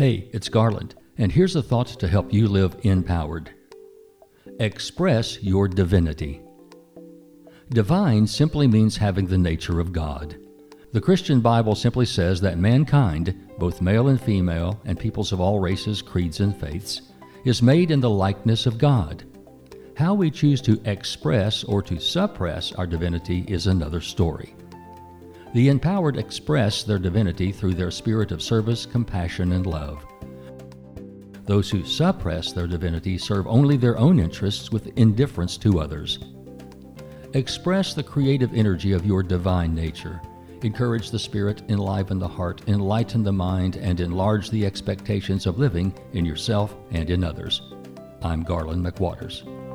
Hey, it's Garland, and here's a thought to help you live empowered. Express your divinity. Divine simply means having the nature of God. The Christian Bible simply says that mankind, both male and female, and peoples of all races, creeds, and faiths, is made in the likeness of God. How we choose to express or to suppress our divinity is another story. The empowered express their divinity through their spirit of service, compassion, and love. Those who suppress their divinity serve only their own interests with indifference to others. Express the creative energy of your divine nature. Encourage the spirit, enliven the heart, enlighten the mind, and enlarge the expectations of living in yourself and in others. I'm Garland McWaters.